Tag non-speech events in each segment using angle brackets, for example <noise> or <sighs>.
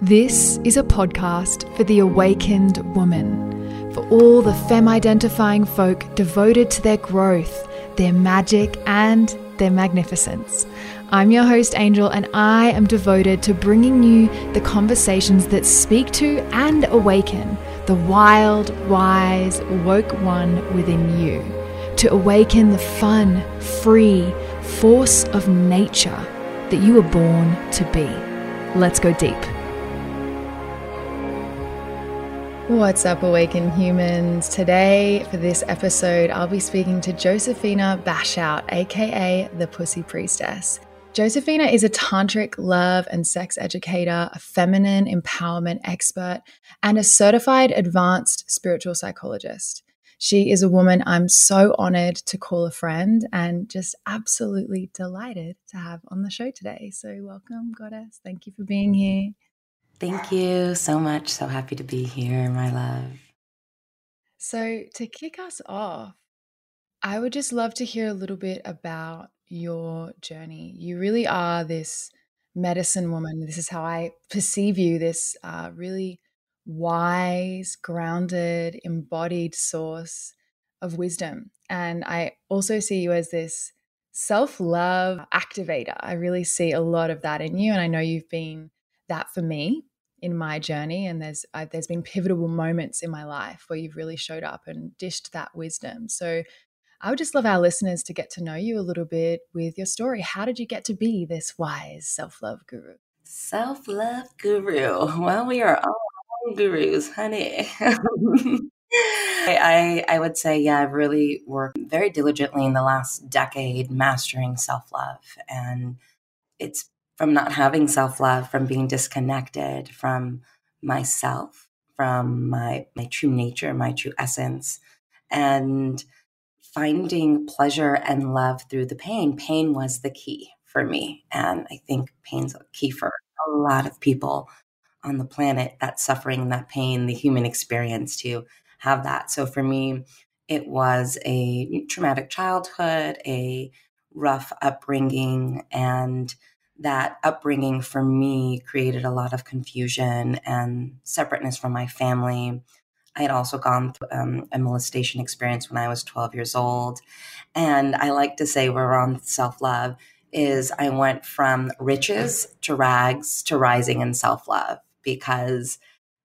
This is a podcast for the awakened woman, for all the femme identifying folk devoted to their growth, their magic, and their magnificence. I'm your host, Angel, and I am devoted to bringing you the conversations that speak to and awaken the wild, wise, woke one within you. To awaken the fun, free force of nature that you were born to be. Let's go deep. What's up, awakened humans? Today, for this episode, I'll be speaking to Josephina Bashout, aka the Pussy Priestess. Josephina is a tantric love and sex educator, a feminine empowerment expert, and a certified advanced spiritual psychologist. She is a woman I'm so honored to call a friend and just absolutely delighted to have on the show today. So, welcome, Goddess. Thank you for being here. Thank you so much. So happy to be here, my love. So, to kick us off, I would just love to hear a little bit about your journey. You really are this medicine woman. This is how I perceive you, this uh, really wise, grounded, embodied source of wisdom. And I also see you as this self love activator. I really see a lot of that in you. And I know you've been that for me in my journey and there's uh, there's been pivotal moments in my life where you've really showed up and dished that wisdom. So i would just love our listeners to get to know you a little bit with your story. How did you get to be this wise self-love guru? Self-love guru. Well we are all <laughs> gurus honey. <laughs> I, I would say, yeah, I've really worked very diligently in the last decade mastering self love. And it's from not having self love, from being disconnected from myself, from my, my true nature, my true essence, and finding pleasure and love through the pain. Pain was the key for me. And I think pain's a key for a lot of people on the planet that suffering, that pain, the human experience to have that. So for me, it was a traumatic childhood, a rough upbringing, and that upbringing for me created a lot of confusion and separateness from my family. I had also gone through um, a molestation experience when I was 12 years old. And I like to say we're on self love is I went from riches to rags to rising in self love because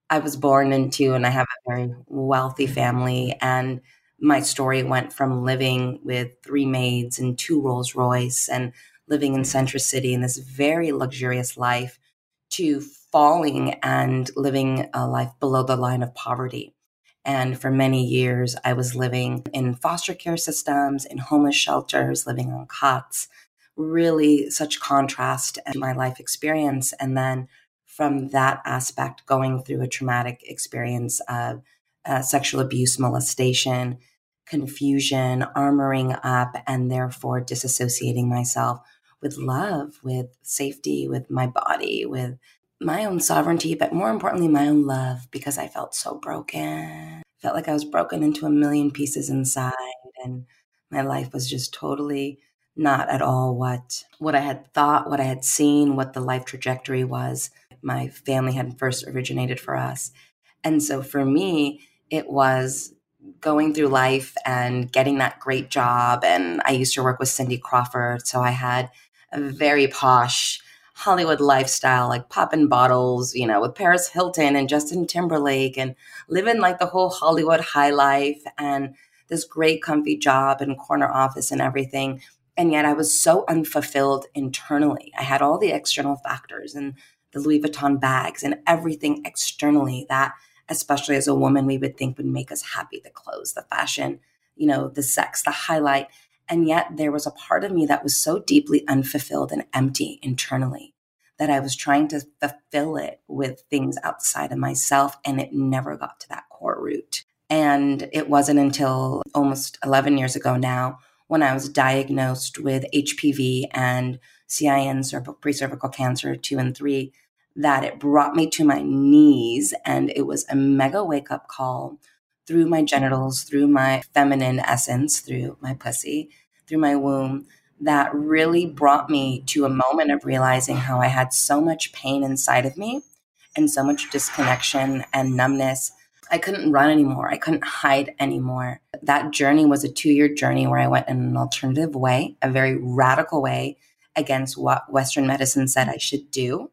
I was born into and I have a very wealthy family. And my story went from living with three maids and two Rolls Royce and living in Century City in this very luxurious life to falling and living a life below the line of poverty. And for many years, I was living in foster care systems, in homeless shelters, living on cots. Really, such contrast in my life experience. And then from that aspect, going through a traumatic experience of uh, sexual abuse, molestation, confusion, armoring up, and therefore disassociating myself with love, with safety, with my body, with my own sovereignty, but more importantly, my own love, because I felt so broken. Felt like I was broken into a million pieces inside, and my life was just totally not at all what what I had thought, what I had seen, what the life trajectory was. My family had first originated for us. And so for me, it was going through life and getting that great job. And I used to work with Cindy Crawford. So I had a very posh Hollywood lifestyle, like popping bottles, you know, with Paris Hilton and Justin Timberlake and living like the whole Hollywood high life and this great comfy job and corner office and everything. And yet I was so unfulfilled internally. I had all the external factors and the Louis Vuitton bags and everything externally that, especially as a woman, we would think would make us happy the clothes, the fashion, you know, the sex, the highlight. And yet there was a part of me that was so deeply unfulfilled and empty internally that I was trying to fulfill it with things outside of myself. And it never got to that core root. And it wasn't until almost 11 years ago now when I was diagnosed with HPV and CIN, cervical cancer two and three, that it brought me to my knees. And it was a mega wake up call through my genitals, through my feminine essence, through my pussy, through my womb, that really brought me to a moment of realizing how I had so much pain inside of me and so much disconnection and numbness. I couldn't run anymore. I couldn't hide anymore. That journey was a two year journey where I went in an alternative way, a very radical way against what Western medicine said I should do.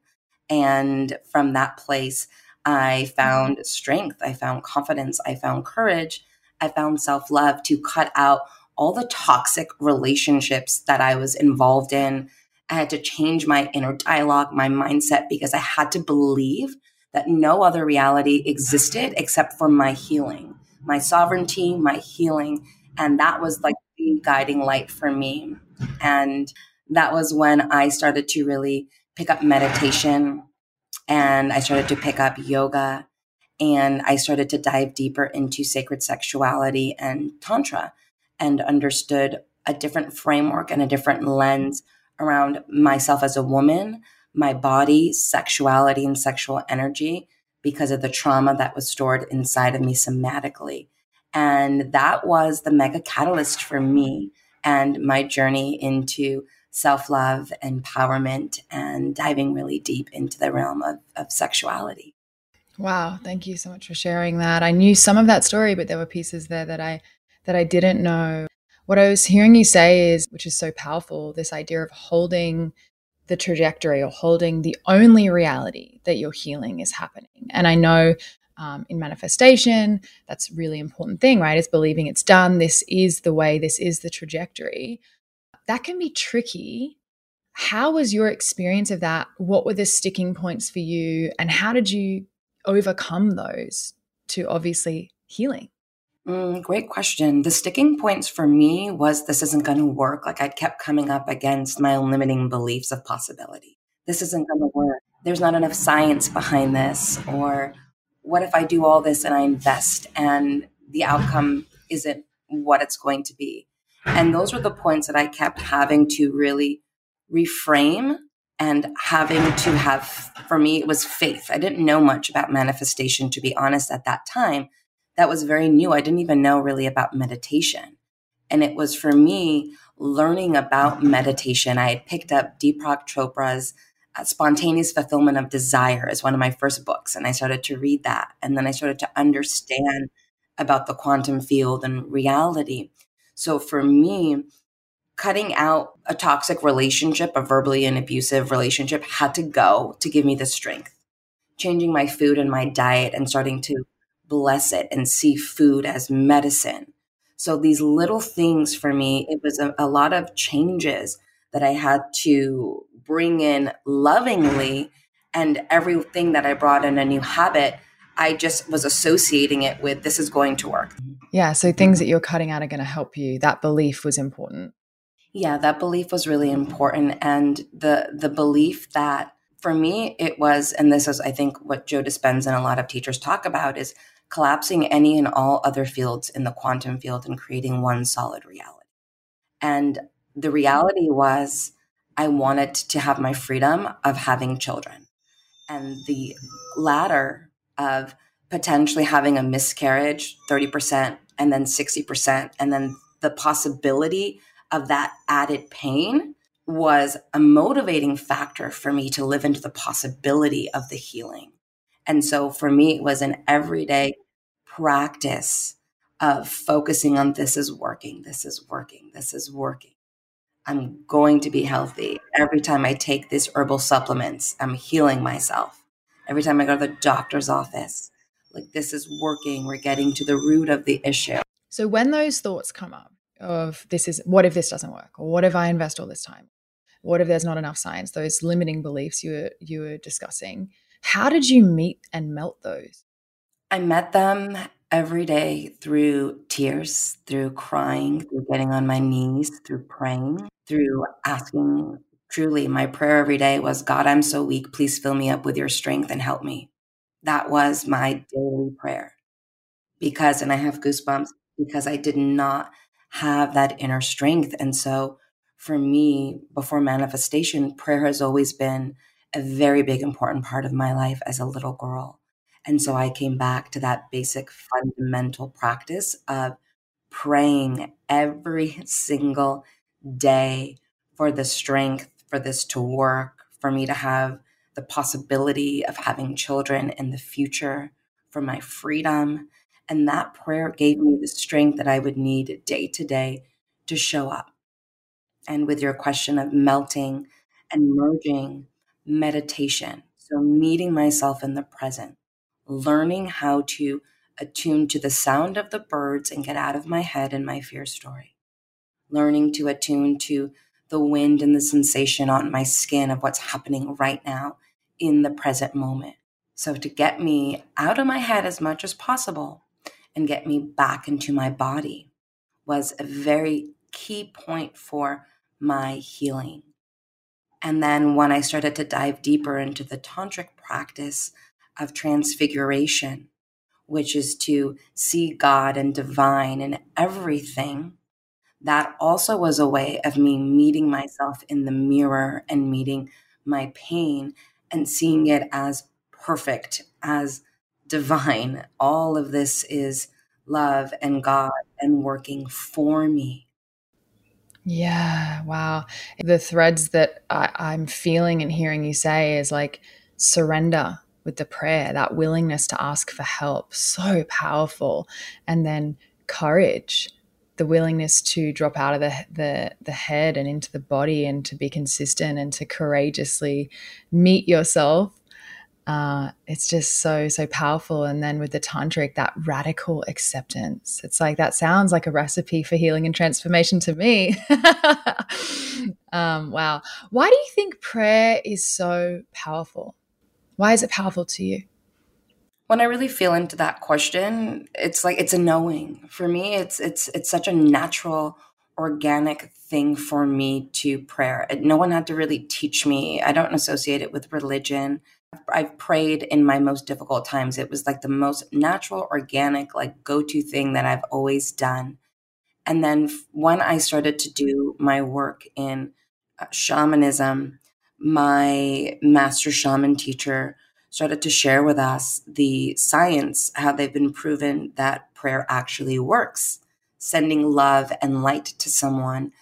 And from that place, I mm-hmm. found strength, I found confidence, I found courage, I found self love to cut out all the toxic relationships that I was involved in. I had to change my inner dialogue, my mindset, because I had to believe that no other reality existed except for my healing, my sovereignty, my healing. And that was like the guiding light for me. And that was when I started to really pick up meditation and I started to pick up yoga and I started to dive deeper into sacred sexuality and Tantra and understood a different framework and a different lens around myself as a woman, my body, sexuality, and sexual energy because of the trauma that was stored inside of me somatically. And that was the mega catalyst for me and my journey into self love, empowerment, and diving really deep into the realm of, of sexuality. Wow, thank you so much for sharing that. I knew some of that story, but there were pieces there that I that I didn't know. What I was hearing you say is, which is so powerful, this idea of holding the trajectory or holding the only reality that your healing is happening. And I know um, in manifestation, that's a really important thing, right? Is believing it's done. This is the way, this is the trajectory that can be tricky. How was your experience of that? What were the sticking points for you? And how did you overcome those to obviously healing? Mm, great question. The sticking points for me was this isn't going to work. Like I kept coming up against my limiting beliefs of possibility. This isn't going to work. There's not enough science behind this. Or what if I do all this and I invest and the outcome isn't what it's going to be? And those were the points that I kept having to really reframe and having to have, for me, it was faith. I didn't know much about manifestation, to be honest, at that time. That was very new. I didn't even know really about meditation. And it was for me learning about meditation. I had picked up Deepak Chopra's uh, Spontaneous Fulfillment of Desire as one of my first books. And I started to read that. And then I started to understand about the quantum field and reality. So for me, cutting out a toxic relationship, a verbally and abusive relationship had to go to give me the strength. Changing my food and my diet and starting to bless it and see food as medicine. So these little things for me, it was a, a lot of changes that I had to bring in lovingly. And everything that I brought in a new habit, I just was associating it with this is going to work. Yeah. So things that you're cutting out are going to help you. That belief was important. Yeah, that belief was really important. And the the belief that for me it was, and this is I think what Joe Dispenza and a lot of teachers talk about is collapsing any and all other fields in the quantum field and creating one solid reality. And the reality was I wanted to have my freedom of having children. And the ladder of potentially having a miscarriage 30% and then 60% and then the possibility of that added pain was a motivating factor for me to live into the possibility of the healing. And so for me it was an everyday practice of focusing on this is working this is working this is working. I'm going to be healthy. Every time i take these herbal supplements i'm healing myself every time i go to the doctor's office like this is working. We're getting to the root of the issue. So when those thoughts come up of this is what if this doesn't work? Or what if i invest all this time? What if there's not enough science? Those limiting beliefs you were you were discussing. How did you meet and melt those? I met them every day through tears through crying through getting on my knees through praying through asking truly my prayer every day was god i'm so weak please fill me up with your strength and help me that was my daily prayer because, and I have goosebumps because I did not have that inner strength. And so for me, before manifestation, prayer has always been a very big, important part of my life as a little girl. And so I came back to that basic fundamental practice of praying every single day for the strength for this to work, for me to have the possibility of having children in the future, for my freedom. And that prayer gave me the strength that I would need day to day to show up. And with your question of melting and merging, meditation. So, meeting myself in the present, learning how to attune to the sound of the birds and get out of my head and my fear story, learning to attune to the wind and the sensation on my skin of what's happening right now in the present moment. So, to get me out of my head as much as possible and get me back into my body was a very key point for my healing. And then when I started to dive deeper into the tantric practice of transfiguration, which is to see God and divine in everything, that also was a way of me meeting myself in the mirror and meeting my pain and seeing it as perfect, as divine. All of this is love and God and working for me. Yeah, wow. The threads that I, I'm feeling and hearing you say is like surrender with the prayer, that willingness to ask for help, so powerful. And then courage, the willingness to drop out of the, the, the head and into the body and to be consistent and to courageously meet yourself uh, it's just so so powerful. And then with the tantric that radical acceptance it's like that sounds like a recipe for healing and transformation to me. <laughs> Um, wow. Why do you think prayer is so powerful? Why is it powerful to you when i really feel into that question it's like it's a knowing for me it's it's it's such a natural organic thing for me to prayer no one had to really teach me i don't associate it with religion I've prayed in my most difficult times. It was like the most natural, organic, like go to thing that I've always done. And then when I started to do my work in uh, shamanism, my master shaman teacher started to share with us the science, how they've been proven that prayer actually works. Sending love and light to someone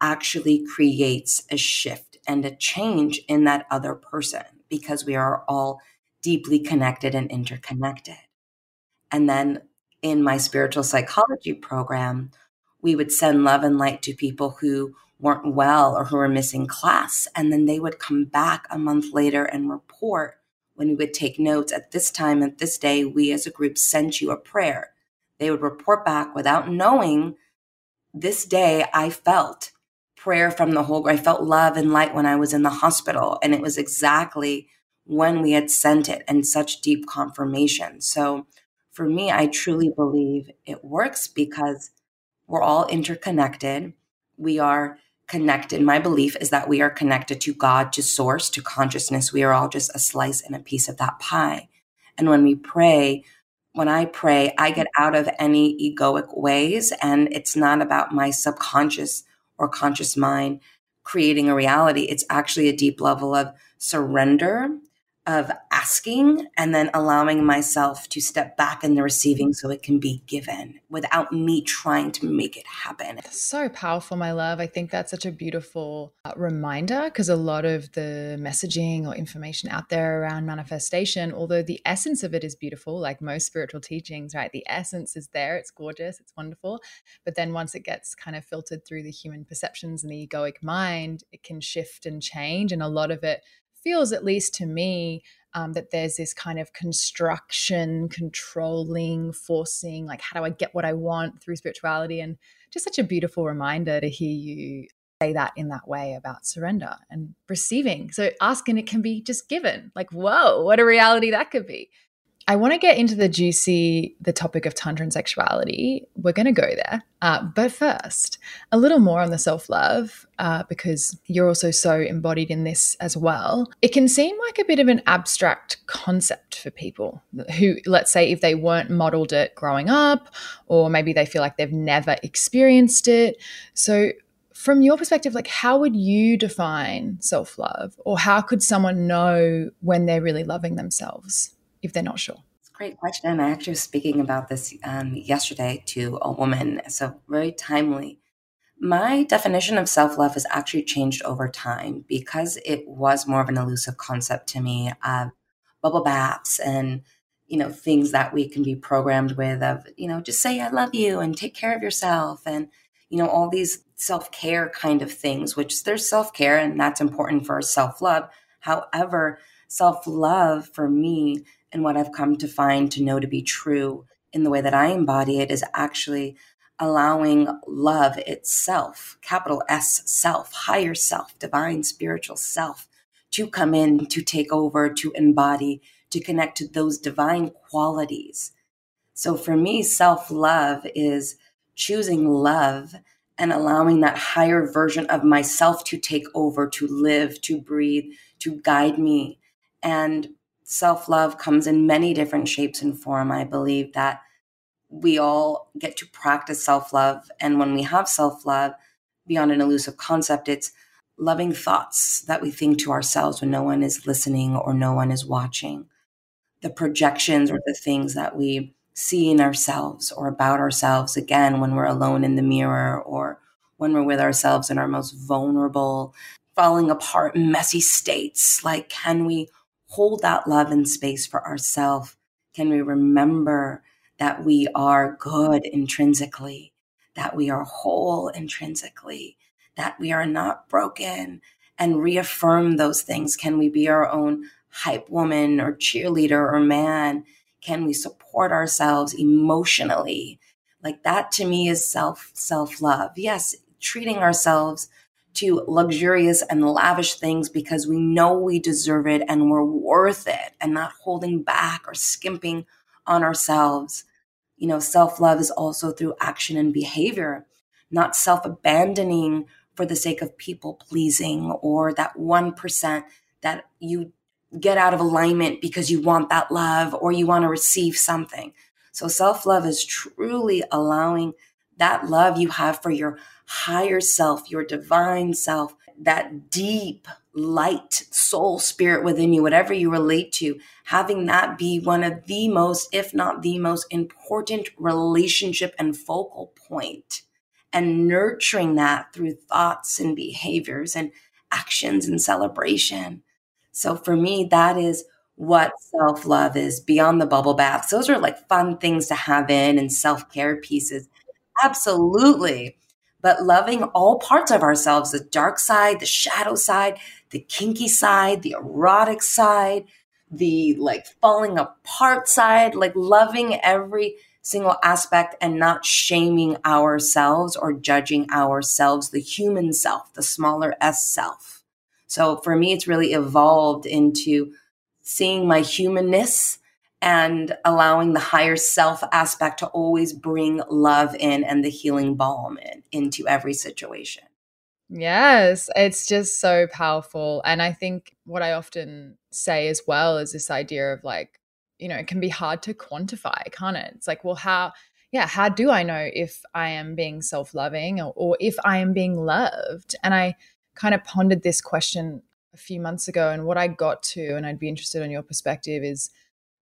actually creates a shift and a change in that other person because we are all deeply connected and interconnected. And then in my spiritual psychology program, we would send love and light to people who weren't well or who were missing class. And then they would come back a month later and report when we would take notes at this time, at this day, we as a group sent you a prayer. They would report back without knowing this day I felt prayer from the whole I felt love and light when I was in the hospital. And it was exactly when we had sent it and such deep confirmation. So for me, I truly believe it works because we're all interconnected. We are connected. My belief is that we are connected to God, to source, to consciousness. We are all just a slice and a piece of that pie. And when we pray, when I pray, I get out of any egoic ways, and it's not about my subconscious or conscious mind creating a reality. It's actually a deep level of surrender, of asking, and then allowing myself to step back in the receiving so it can be given without me trying to make it happen. So powerful, my love. I think that's such a beautiful uh, reminder because a lot of the messaging or information out there around manifestation, although the essence of it is beautiful, like most spiritual teachings, right? The essence is there, it's gorgeous, it's wonderful. But then once it gets kind of filtered through the human perceptions and the egoic mind, it can shift and change. And a lot of it feels, at least to me, um, that there's this kind of construction, controlling, forcing, like, how do I get what I want through spirituality? And just such a beautiful reminder to hear you say that in that way about surrender and receiving. So asking it can be just given. Like, whoa, what a reality that could be. I want to get into the juicy, the topic of tantra and sexuality. We're going to go there. Uh, but first, a little more on the self love, uh, because you're also so embodied in this as well. It can seem like a bit of an abstract concept for people who, let's say, if they weren't modeled it growing up, or maybe they feel like they've never experienced it. So, from your perspective, like how would you define self love, or how could someone know when they're really loving themselves? If they're not sure? It's a great question. I actually was speaking about this um, yesterday to a woman, so very timely. My definition of self love has actually changed over time because it was more of an elusive concept to me. Uh, bubble baths and you know things that we can be programmed with of you know just say i love you and take care of yourself and you know all these self-care kind of things which there's self-care and that's important for self-love however self-love for me and what i've come to find to know to be true in the way that i embody it is actually allowing love itself capital s self higher self divine spiritual self to come in, to take over, to embody, to connect to those divine qualities. So for me, self love is choosing love and allowing that higher version of myself to take over, to live, to breathe, to guide me. And self love comes in many different shapes and form. I believe that we all get to practice self love. And when we have self love, beyond an elusive concept, it's loving thoughts that we think to ourselves when no one is listening or no one is watching, the projections or the things that we see in ourselves or about ourselves again when we're alone in the mirror or when we're with ourselves in our most vulnerable, falling apart, messy states. Like, can we hold that love and space for ourselves? Can we remember that we are good intrinsically, that we are whole intrinsically, that we are not broken and reaffirm those things? Can we be our own hype woman or cheerleader or man? Can we support ourselves emotionally? Like that to me is self self love. Yes, treating ourselves to luxurious and lavish things because we know we deserve it and we're worth it and not holding back or skimping on ourselves. You know, self love is also through action and behavior, not self abandoning for the sake of people pleasing or that 1% that you get out of alignment because you want that love or you want to receive something. So self love is truly allowing that love you have for your higher self, your divine self, that deep light soul spirit within you, whatever you relate to, having that be one of the most, if not the most important relationship and focal point and nurturing that through thoughts and behaviors and actions and celebration. So for me, that is what self love is beyond the bubble baths. Those are like fun things to have in and self care pieces. Absolutely. But loving all parts of ourselves the dark side, the shadow side, the kinky side, the erotic side, the like falling apart side, like loving every single aspect and not shaming ourselves or judging ourselves, the human self, the smaller S self. So for me, it's really evolved into seeing my humanness and allowing the higher self aspect to always bring love in and the healing balm in, into every situation. Yes, it's just so powerful. And I think what I often say as well is this idea of like you know, it can be hard to quantify, can't it? It's like, well, how, yeah, how do I know if I am being self loving or, or if I am being loved? And I kind of pondered this question a few months ago. And what I got to, and I'd be interested in your perspective, is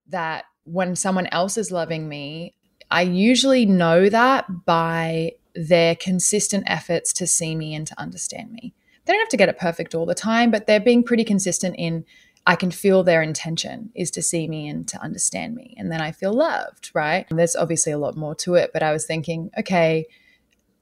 that when someone else is loving me, I usually know that by their consistent efforts to see me and to understand me. They don't have to get it perfect all the time, but they're being pretty consistent in I can feel their intention is to see me and to understand me. And then I feel loved, right? And there's obviously a lot more to it, but I was thinking, okay,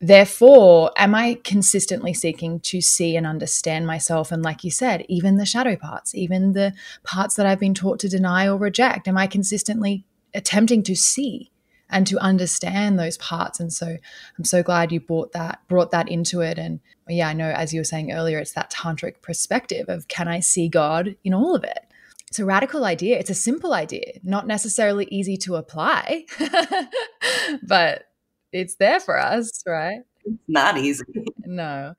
therefore, am I consistently seeking to see and understand myself? And like you said, even the shadow parts, even the parts that I've been taught to deny or reject, am I consistently attempting to see? and to understand those parts. And so I'm so glad you brought that brought that into it. And yeah, I know as you were saying earlier, it's that tantric perspective of can I see God in all of it? It's a radical idea. It's a simple idea, not necessarily easy to apply, <laughs> but it's there for us, right? It's not easy. No.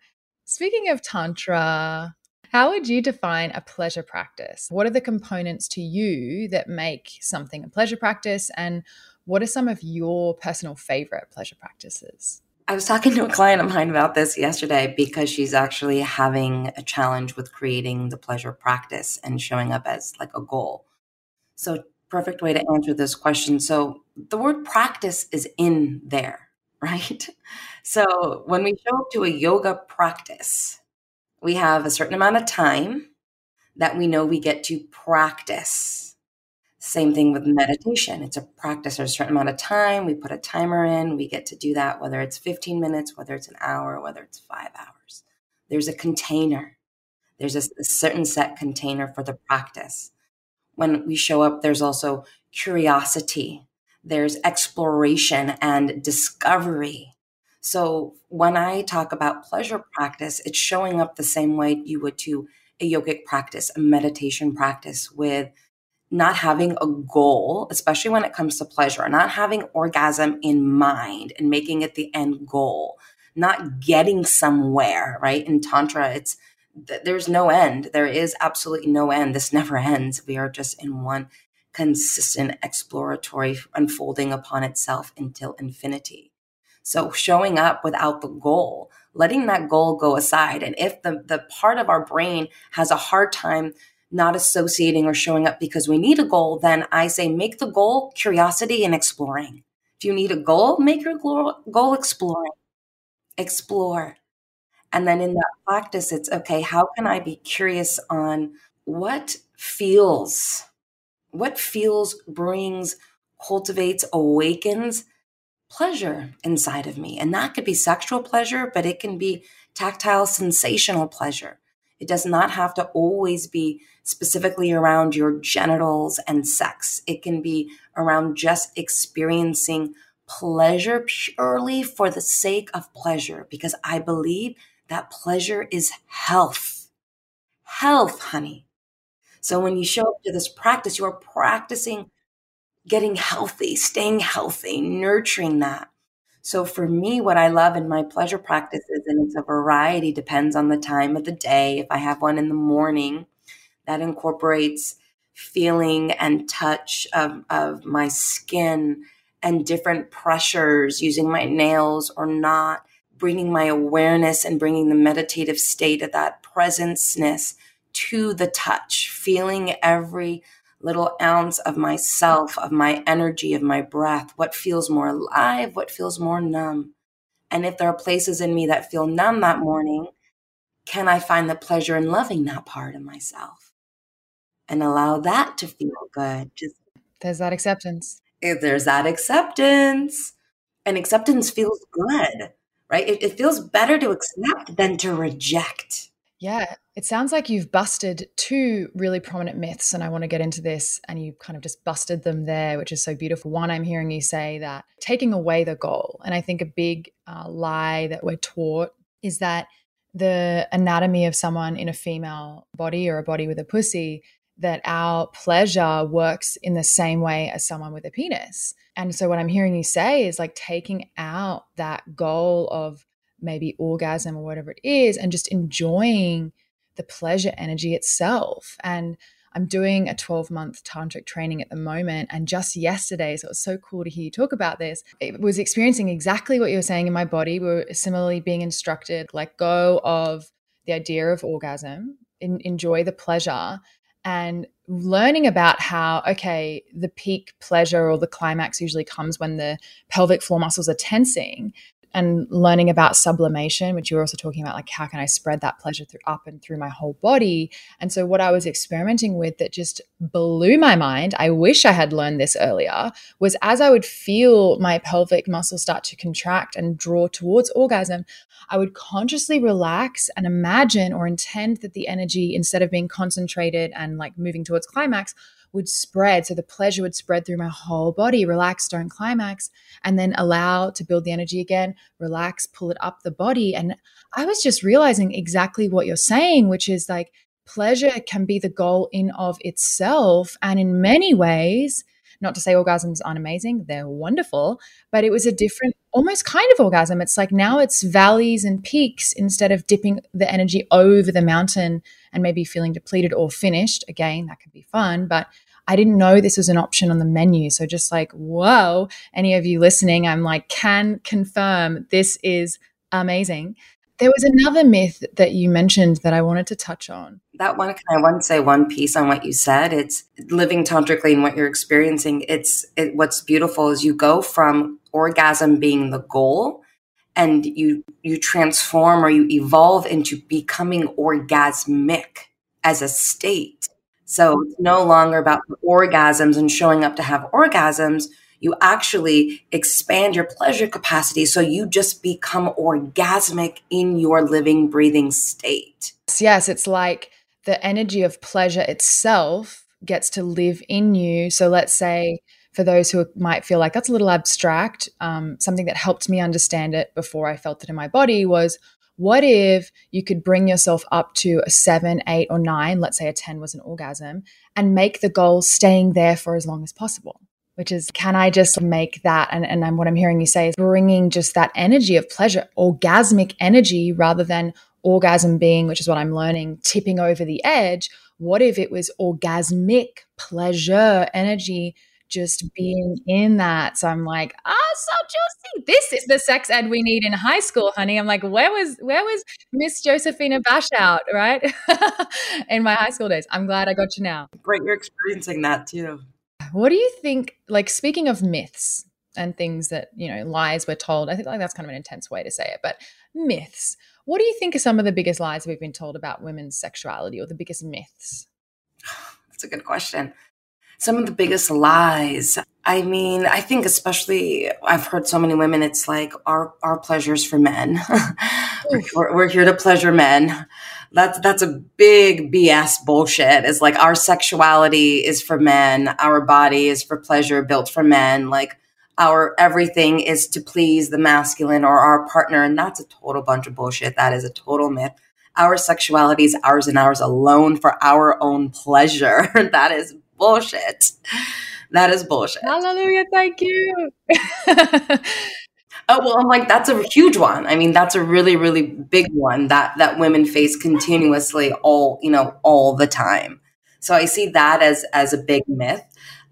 Speaking of Tantra, how would you define a pleasure practice? What are the components to you that make something a pleasure practice? And what are some of your personal favorite pleasure practices? I was talking to a client of mine about this yesterday because she's actually having a challenge with creating the pleasure practice and showing up as like a goal. So, perfect way to answer this question. So, the word practice is in there, <laughs> right? So when we show up to a yoga practice, we have a certain amount of time that we know we get to practice. Same thing with meditation. It's a practice. There's a certain amount of time. We put a timer in. We get to do that, whether it's 15 minutes, whether it's an hour, whether it's five hours. There's a container. There's a, a certain set container for the practice. When we show up, there's also curiosity, there's exploration and discovery. So when I talk about pleasure practice, it's showing up the same way you would to a yogic practice, a meditation practice with not having a goal, especially when it comes to pleasure, not having orgasm in mind and making it the end goal, not getting somewhere, right? In Tantra, it's there's no end. There is absolutely no end. This never ends. We are just in one consistent exploratory unfolding upon itself until infinity. So showing up without the goal, letting that goal go aside. And if the, the part of our brain has a hard time not associating or showing up because we need a goal, then I say make the goal curiosity and exploring. If you need a goal, make your goal exploring. Explore. And then in that practice, it's okay, how can I be curious on what feels, what feels, brings, cultivates, awakens pleasure inside of me. And that could be sexual pleasure, but it can be tactile, sensational pleasure. It does not have to always be specifically around your genitals and sex. It can be around just experiencing pleasure purely for the sake of pleasure, because I believe that pleasure is health. Health, honey. So when you show up to this practice, you are practicing getting healthy, staying healthy, nurturing that. So for me, what I love in my pleasure practices, and it's a variety, depends on the time of the day. If I have one in the morning, that incorporates feeling and touch of, of my skin and different pressures using my nails or not, bringing my awareness and bringing the meditative state of that presenceness to the touch, feeling every little ounce of myself, of my energy, of my breath, what feels more alive, what feels more numb. And if there are places in me that feel numb that morning, can I find the pleasure in loving that part of myself and allow that to feel good? Just there's that acceptance. If there's that acceptance, and acceptance feels good, right? It, it feels better to accept than to reject. Yeah, it sounds like you've busted two really prominent myths, and I want to get into this. And you kind of just busted them there, which is so beautiful. One, I'm hearing you say that taking away the goal. And I think a big uh, lie that we're taught is that the anatomy of someone in a female body or a body with a pussy, that our pleasure works in the same way as someone with a penis. And so, what I'm hearing you say is like taking out that goal of maybe orgasm or whatever it is, and just enjoying the pleasure energy itself. And I'm doing a 12 month tantric training at the moment. And just yesterday, so it was so cool to hear you talk about this. It was experiencing exactly what you were saying in my body. We were similarly being instructed, let go of the idea of orgasm, in, enjoy the pleasure, and learning about how, okay, the peak pleasure or the climax usually comes when the pelvic floor muscles are tensing and learning about sublimation, which you were also talking about, like how can I spread that pleasure through up and through my whole body. And so, what I was experimenting with that just blew my mind, I wish I had learned this earlier, was as I would feel my pelvic muscles start to contract and draw towards orgasm, I would consciously relax and imagine or intend that the energy, instead of being concentrated and like moving towards climax, would spread. So the pleasure would spread through my whole body, relax, don't climax, and then allow to build the energy again, relax, pull it up the body. And I was just realizing exactly what you're saying, which is like pleasure can be the goal in of itself. And in many ways, not to say orgasms aren't amazing, they're wonderful, but it was a different, almost kind of orgasm. It's like now it's valleys and peaks instead of dipping the energy over the mountain and maybe feeling depleted or finished. Again, that could be fun, but I didn't know this was an option on the menu. So just like, whoa, any of you listening, I'm like, can confirm this is amazing. There was another myth that you mentioned that I wanted to touch on. That one, can I want to say one piece on what you said? It's living tantrically and what you're experiencing. It's it, what's beautiful is you go from orgasm being the goal, and you you transform or you evolve into becoming orgasmic as a state. So it's no longer about orgasms and showing up to have orgasms you actually expand your pleasure capacity so you just become orgasmic in your living, breathing state. Yes, it's like the energy of pleasure itself gets to live in you. So let's say for those who might feel like that's a little abstract, um, something that helped me understand it before I felt it in my body was what if you could bring yourself up to a seven, eight, or nine, let's say a 10 was an orgasm, and make the goal staying there for as long as possible? Which is can I just make that? And, and what I'm hearing you say is bringing just that energy of pleasure, orgasmic energy, rather than orgasm being, which is what I'm learning, tipping over the edge. What if it was orgasmic pleasure energy? Just being in that. So I'm like, ah, oh, so juicy. This is the sex ed we need in high school, honey. I'm like, where was where was Miss Josephina Bash out, <laughs> right? <laughs> in my high school days. I'm glad I got you now. Great, you're experiencing that too. What do you think? Like, speaking of myths and things that, you know, lies we're told, I think like that's kind of an intense way to say it, but myths. What do you think are some of the biggest lies we've been told about women's sexuality or the biggest myths? <sighs> That's a good question. Some of the biggest lies. I mean, I think especially I've heard so many women. It's like our our pleasures for men. <laughs> we're, we're here to pleasure men that's that's a big BS bullshit. It's like our sexuality is for men, our body is for pleasure, built for men. Like our everything is to please the masculine or our partner, and that's a total bunch of bullshit. That is a total myth. Our sexuality is ours and ours alone for our own pleasure. <laughs> that is bullshit. That is bullshit. Hallelujah! Thank you. <laughs> Oh well, I'm like that's a huge one. I mean, that's a really, really big one that that women face continuously, all you know, all the time. So I see that as as a big myth.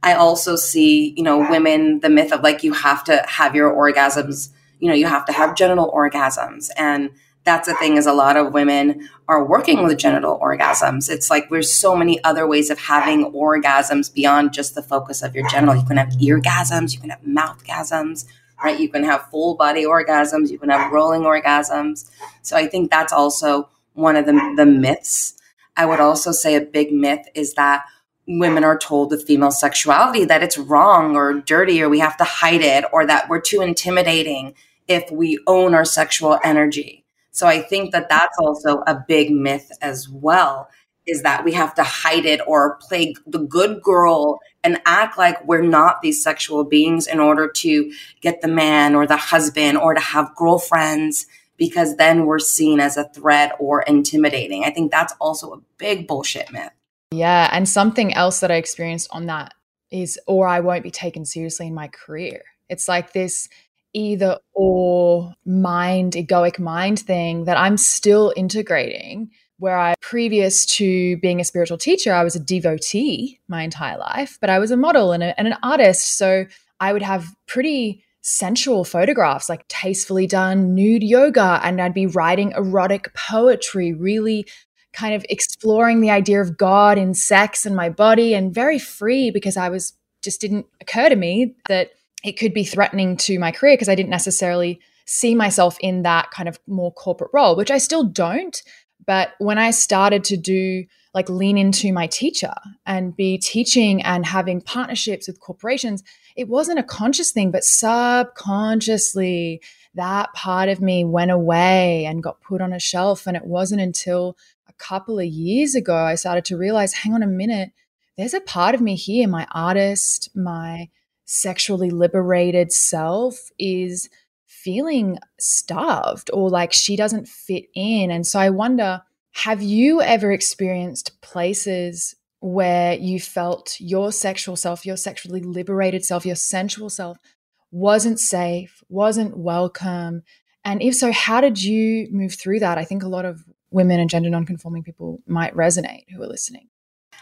I also see, you know, women the myth of like you have to have your orgasms. You know, you have to have genital orgasms, and that's the thing is a lot of women are working with genital orgasms. It's like there's so many other ways of having orgasms beyond just the focus of your genital. You can have eargasms, you can have mouthgasms, right? You can have full body orgasms, you can have rolling orgasms. So I think that's also one of the, the myths. I would also say a big myth is that women are told with female sexuality that it's wrong or dirty or we have to hide it or that we're too intimidating if we own our sexual energy. So I think that that's also a big myth as well is that we have to hide it or play the good girl and act like we're not these sexual beings in order to get the man or the husband or to have girlfriends because then we're seen as a threat or intimidating. I think that's also a big bullshit myth. Yeah. And something else that I experienced on that is, or I won't be taken seriously in my career. It's like this either or mind, egoic mind thing that I'm still integrating where I, previous to being a spiritual teacher, I was a devotee my entire life, but I was a model and, a, and an artist. So I would have pretty sensual photographs, like tastefully done nude yoga, and I'd be writing erotic poetry, really kind of exploring the idea of God in sex and my body, and very free because I was just didn't occur to me that it could be threatening to my career because I didn't necessarily see myself in that kind of more corporate role, which I still don't. But when I started to do like lean into my teacher and be teaching and having partnerships with corporations, it wasn't a conscious thing, but subconsciously that part of me went away and got put on a shelf. And it wasn't until a couple of years ago I started to realize hang on a minute, there's a part of me here, my artist, my sexually liberated self is feeling starved or like she doesn't fit in. And so I wonder have you ever experienced places where you felt your sexual self, your sexually liberated self, your sensual self wasn't safe, wasn't welcome? And if so, how did you move through that? I think a lot of women and gender nonconforming people might resonate who are listening.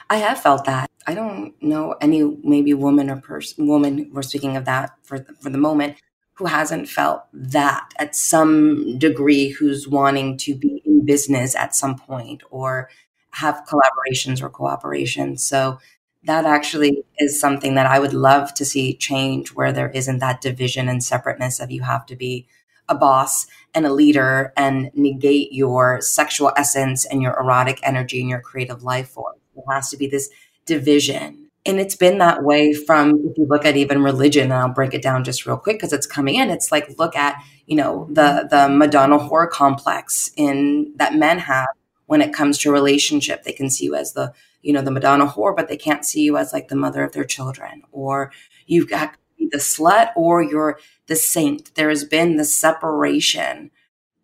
I have felt that. I don't know any maybe woman or person woman we're speaking of that for for the moment who hasn't felt that at some degree, who's wanting to be in business at some point or have collaborations or cooperations. So that actually is something that I would love to see change where there isn't that division and separateness of you have to be a boss and a leader and negate your sexual essence and your erotic energy and your creative life force. There has to be this division and it's been that way from if you look at even religion and i'll break it down just real quick because it's coming in it's like look at you know the the madonna whore complex in that men have when it comes to relationship. They can see you as the you know the madonna whore but they can't see you as like the mother of their children. Or you've got the slut or you're the saint. There has been the separation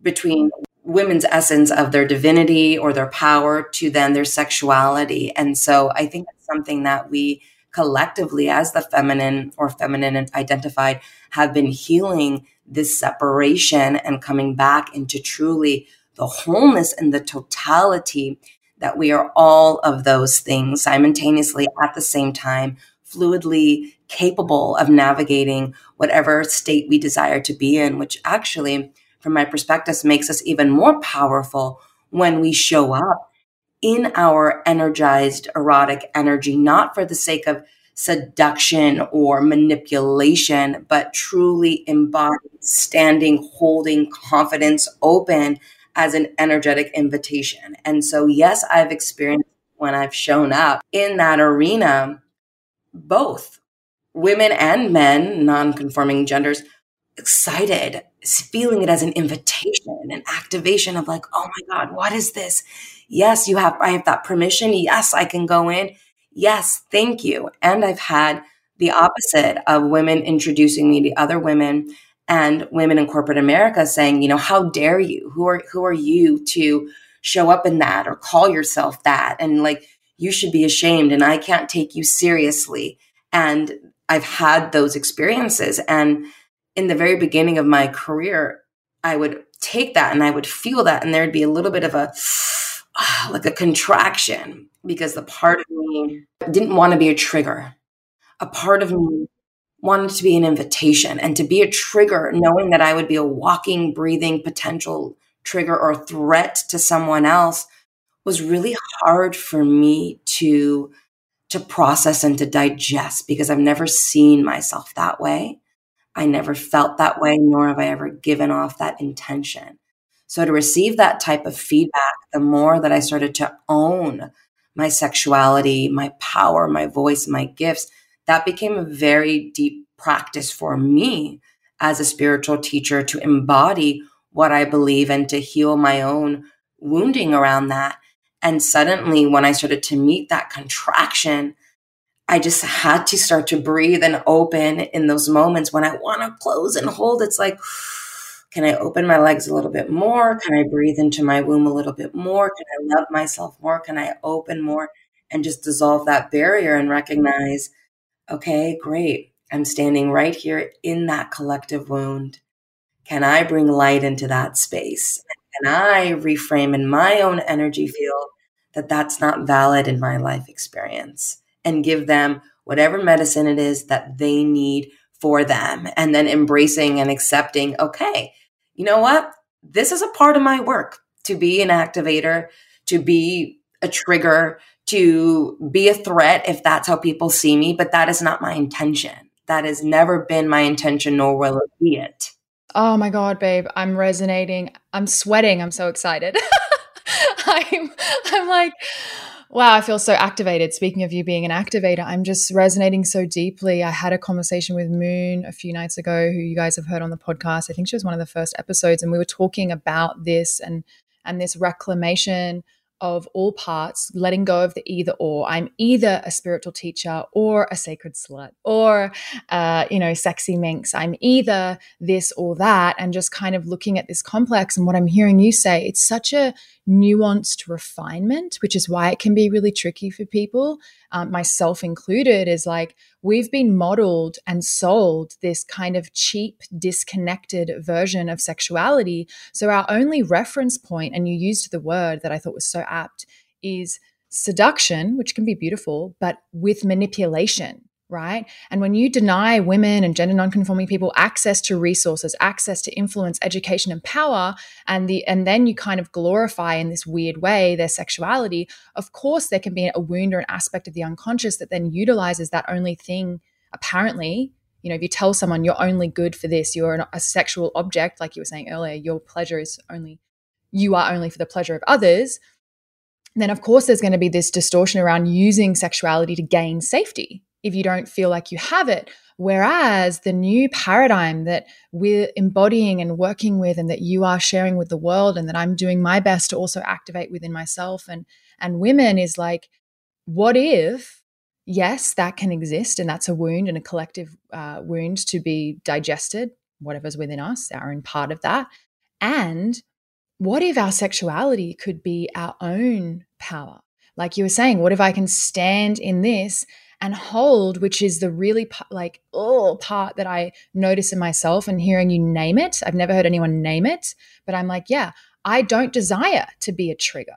between women's essence of their divinity or their power to then their sexuality. And so I think something that we collectively, as the feminine or feminine identified, have been healing this separation and coming back into truly the wholeness and the totality that we are all of those things simultaneously at the same time, fluidly capable of navigating whatever state we desire to be in, which actually from my perspective, makes us even more powerful when we show up in our energized erotic energy, not for the sake of seduction or manipulation, but truly embodied, standing, holding confidence open as an energetic invitation. And so, yes, I've experienced when I've shown up in that arena, both women and men, non conforming genders, excited, feeling it as an invitation, an activation of like, oh my God, what is this? Yes, you have, I have that permission. Yes, I can go in. Yes, thank you. And I've had the opposite of women introducing me to other women and women in corporate America saying, you know, how dare you? Who are, who are you to show up in that or call yourself that? And like, you should be ashamed and I can't take you seriously. And I've had those experiences and in the very beginning of my career, I would take that and I would feel that, and there'd be a little bit of a <sighs> like a contraction because the part of me didn't want to be a trigger. A part of me wanted to be an invitation and to be a trigger, knowing that I would be a walking, breathing potential trigger or threat to someone else was really hard for me to to process and to digest because I've never seen myself that way. I never felt that way, nor have I ever given off that intention. So to receive that type of feedback, the more that I started to own my sexuality, my power, my voice, my gifts, that became a very deep practice for me as a spiritual teacher to embody what I believe and to heal my own wounding around that. And suddenly, when I started to meet that contraction, I just had to start to breathe and open in those moments when I want to close and hold. It's like, <sighs> can I open my legs a little bit more? Can I breathe into my womb a little bit more? Can I love myself more? Can I open more and just dissolve that barrier and recognize, okay, great. I'm standing right here in that collective wound. Can I bring light into that space? Can I reframe in my own energy field that that's not valid in my life experience? And give them whatever medicine it is that they need for them. And then embracing and accepting, okay, you know what? This is a part of my work to be an activator, to be a trigger, to be a threat if that's how people see me. But that is not my intention. That has never been my intention, nor will it be it. Oh my God, babe, I'm resonating. I'm sweating. I'm so excited. <laughs> I'm, I'm like, Wow, I feel so activated. Speaking of you being an activator, I'm just resonating so deeply. I had a conversation with Moon a few nights ago, who you guys have heard on the podcast. I think she was one of the first episodes, and we were talking about this and and this reclamation of all parts, letting go of the either or. I'm either a spiritual teacher or a sacred slut or, uh, you know, sexy minx. I'm either this or that. And just kind of looking at this complex and what I'm hearing you say, it's such a nuanced refinement, which is why it can be really tricky for people, um, myself included, is like we've been modeled and sold this kind of cheap, disconnected version of sexuality. So our only reference point, and you used the word that I thought was so apt, is seduction, which can be beautiful, but with manipulation right? And when you deny women and gender nonconforming people access to resources, access to influence, education, and power, and the and then you kind of glorify in this weird way their sexuality, of course there can be a wound or an aspect of the unconscious that then utilizes that only thing apparently. You know, if you tell someone you're only good for this, you're an, a sexual object, like you were saying earlier, your pleasure is only, you are only for the pleasure of others, then of course there's going to be this distortion around using sexuality to gain safety if you don't feel like you have it. Whereas the new paradigm that we're embodying and working with, and that you are sharing with the world, and that I'm doing my best to also activate within myself and and women is like, what if? Yes, that can exist, and that's a wound and a collective uh, wound to be digested. Whatever's within us, our own part of that. And what if our sexuality could be our own power? Like you were saying, what if I can stand in this and hold, which is the really like oh part that I notice in myself and hearing you name it. I've never heard anyone name it, but I'm like, yeah, I don't desire to be a trigger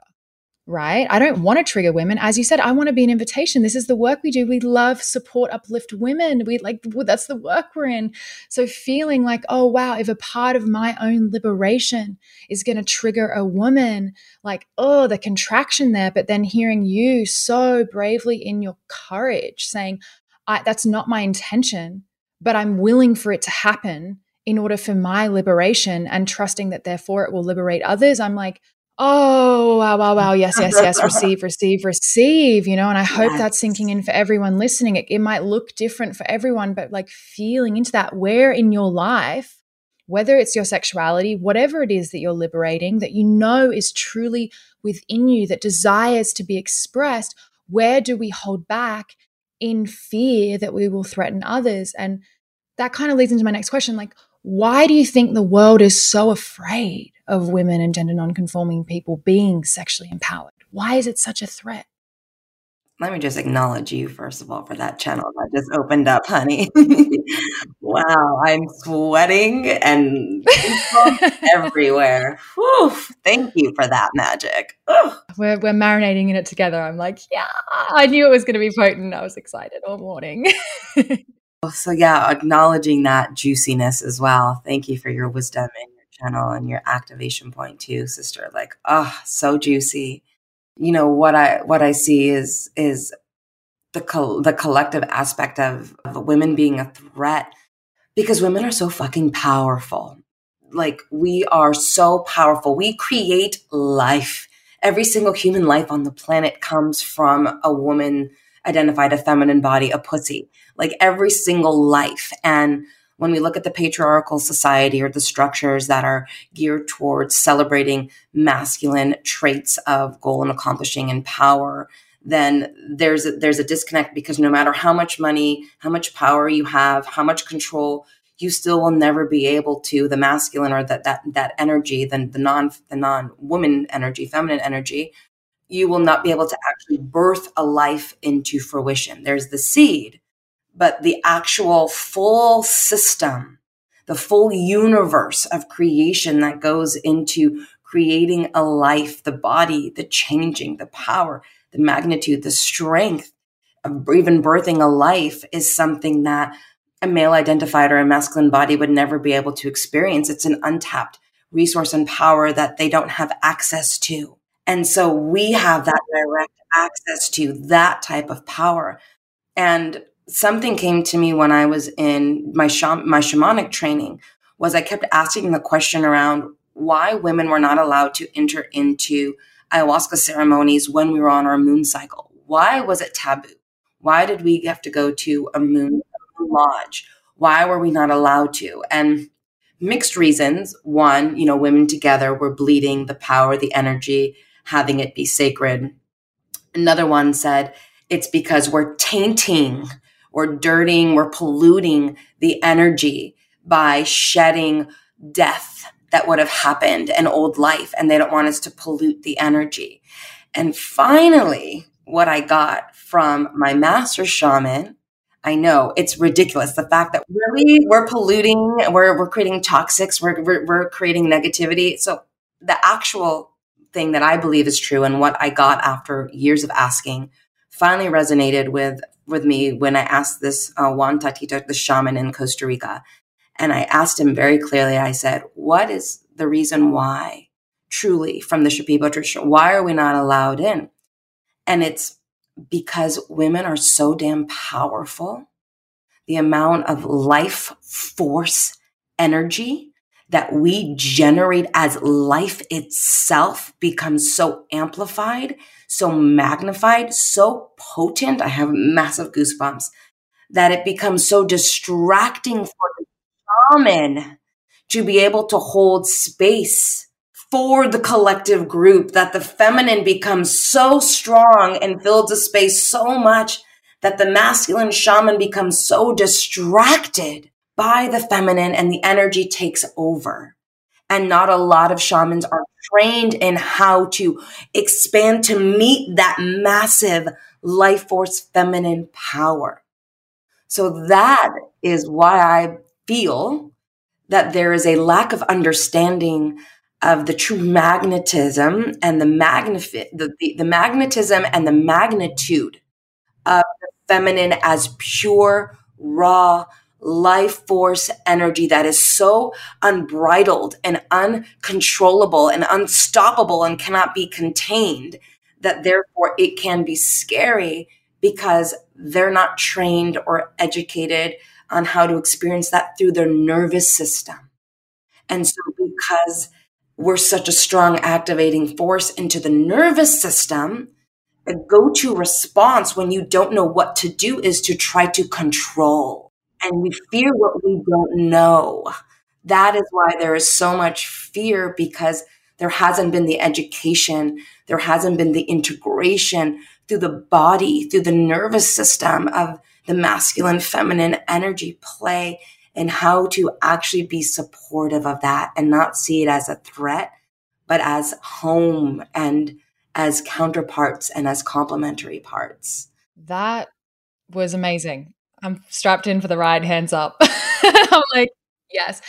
right? I don't want to trigger women. As you said, I want to be an invitation. This is the work we do. We love, support, uplift women. We like, that's the work we're in. So feeling like, oh, wow, if a part of my own liberation is going to trigger a woman, like, oh, the contraction there. But then hearing you so bravely in your courage saying, that's not my intention, but I'm willing for it to happen in order for my liberation and trusting that therefore it will liberate others. I'm like, oh wow wow wow. Yes yes yes. <laughs> Receive receive receive you know and i hope yes. that's sinking in for everyone listening. It, it might look different for everyone but like feeling into that where in your life whether it's your sexuality whatever it is that you're liberating that you know is truly within you that desires to be expressed where do we hold back in fear that we will threaten others? And that kind of leads into my next question like why do you think the world is so afraid of women and gender nonconforming people being sexually empowered? Why is it such a threat? Let me just acknowledge you, first of all, for that channel that just opened up, honey. <laughs> wow, I'm sweating and <laughs> everywhere. Whew, thank you for that magic. We're, we're marinating in it together. I'm like, yeah, I knew it was going to be potent. I was excited all morning. <laughs> Oh, so, yeah, acknowledging that juiciness as well. Thank you for your wisdom and channel and your activation point too, sister. Like, oh, so juicy. You know what I what I see is is the the collective aspect of, of women being a threat because women are so fucking powerful. Like we are so powerful. We create life. Every single human life on the planet comes from a woman identified a feminine body, a pussy like every single life. And when we look at the patriarchal society or the structures that are geared towards celebrating masculine traits of goal and accomplishing and power, then there's a, there's a disconnect because no matter how much money, how much power you have, how much control, you still will never be able to the masculine or that that that energy, then the non the non woman energy, feminine energy, you will not be able to actually birth a life into fruition. There's the seed, but the actual full system, the full universe of creation that goes into creating a life, the body, the changing, the power, the magnitude, the strength of even birthing a life is something that a male identified or a masculine body would never be able to experience. It's an untapped resource and power that they don't have access to. And so we have that direct access to that type of power. And something came to me when I was in my my shamanic training was I kept asking the question around why women were not allowed to enter into ayahuasca ceremonies when we were on our moon cycle. Why was it taboo? Why did we have to go to a moon lodge? Why were we not allowed to? And mixed reasons. One, you know, women together were bleeding the power, the energy, having it be sacred. Another one said it's because we're tainting we're dirtying, we're polluting the energy by shedding death that would have happened and old life. And they don't want us to pollute the energy. And finally, what I got from my master shaman, I know it's ridiculous. The fact that really we're polluting, we're, we're creating toxics, we're, we're, we're creating negativity. So the actual thing that I believe is true and what I got after years of asking finally resonated with with me when I asked this uh, Juan Tatita, the shaman in Costa Rica, and I asked him very clearly. I said, "What is the reason why, truly, from the Shipibo tradition, why are we not allowed in?" And it's because women are so damn powerful. The amount of life force energy that we generate as life itself becomes so amplified, so magnified, so potent. I have massive goosebumps that it becomes so distracting for the shaman to be able to hold space for the collective group that the feminine becomes so strong and fills the space so much that the masculine shaman becomes so distracted by the feminine and the energy takes over. And not a lot of shamans are trained in how to expand to meet that massive life force feminine power. So that is why I feel that there is a lack of understanding of the true magnetism and the magnifi- the, the, the magnetism and the magnitude of the feminine as pure, raw, life force energy that is so unbridled and uncontrollable and unstoppable and cannot be contained that therefore it can be scary because they're not trained or educated on how to experience that through their nervous system. And so because we're such a strong activating force into the nervous system, a go to response when you don't know what to do is to try to control. And we fear what we don't know. That is why there is so much fear because there hasn't been the education, there hasn't been the integration through the body, through the nervous system of the masculine feminine energy play and how to actually be supportive of that and not see it as a threat, but as home and as counterparts and as complementary parts. That was amazing. I'm strapped in for the ride, hands up. <laughs> I'm like, yes.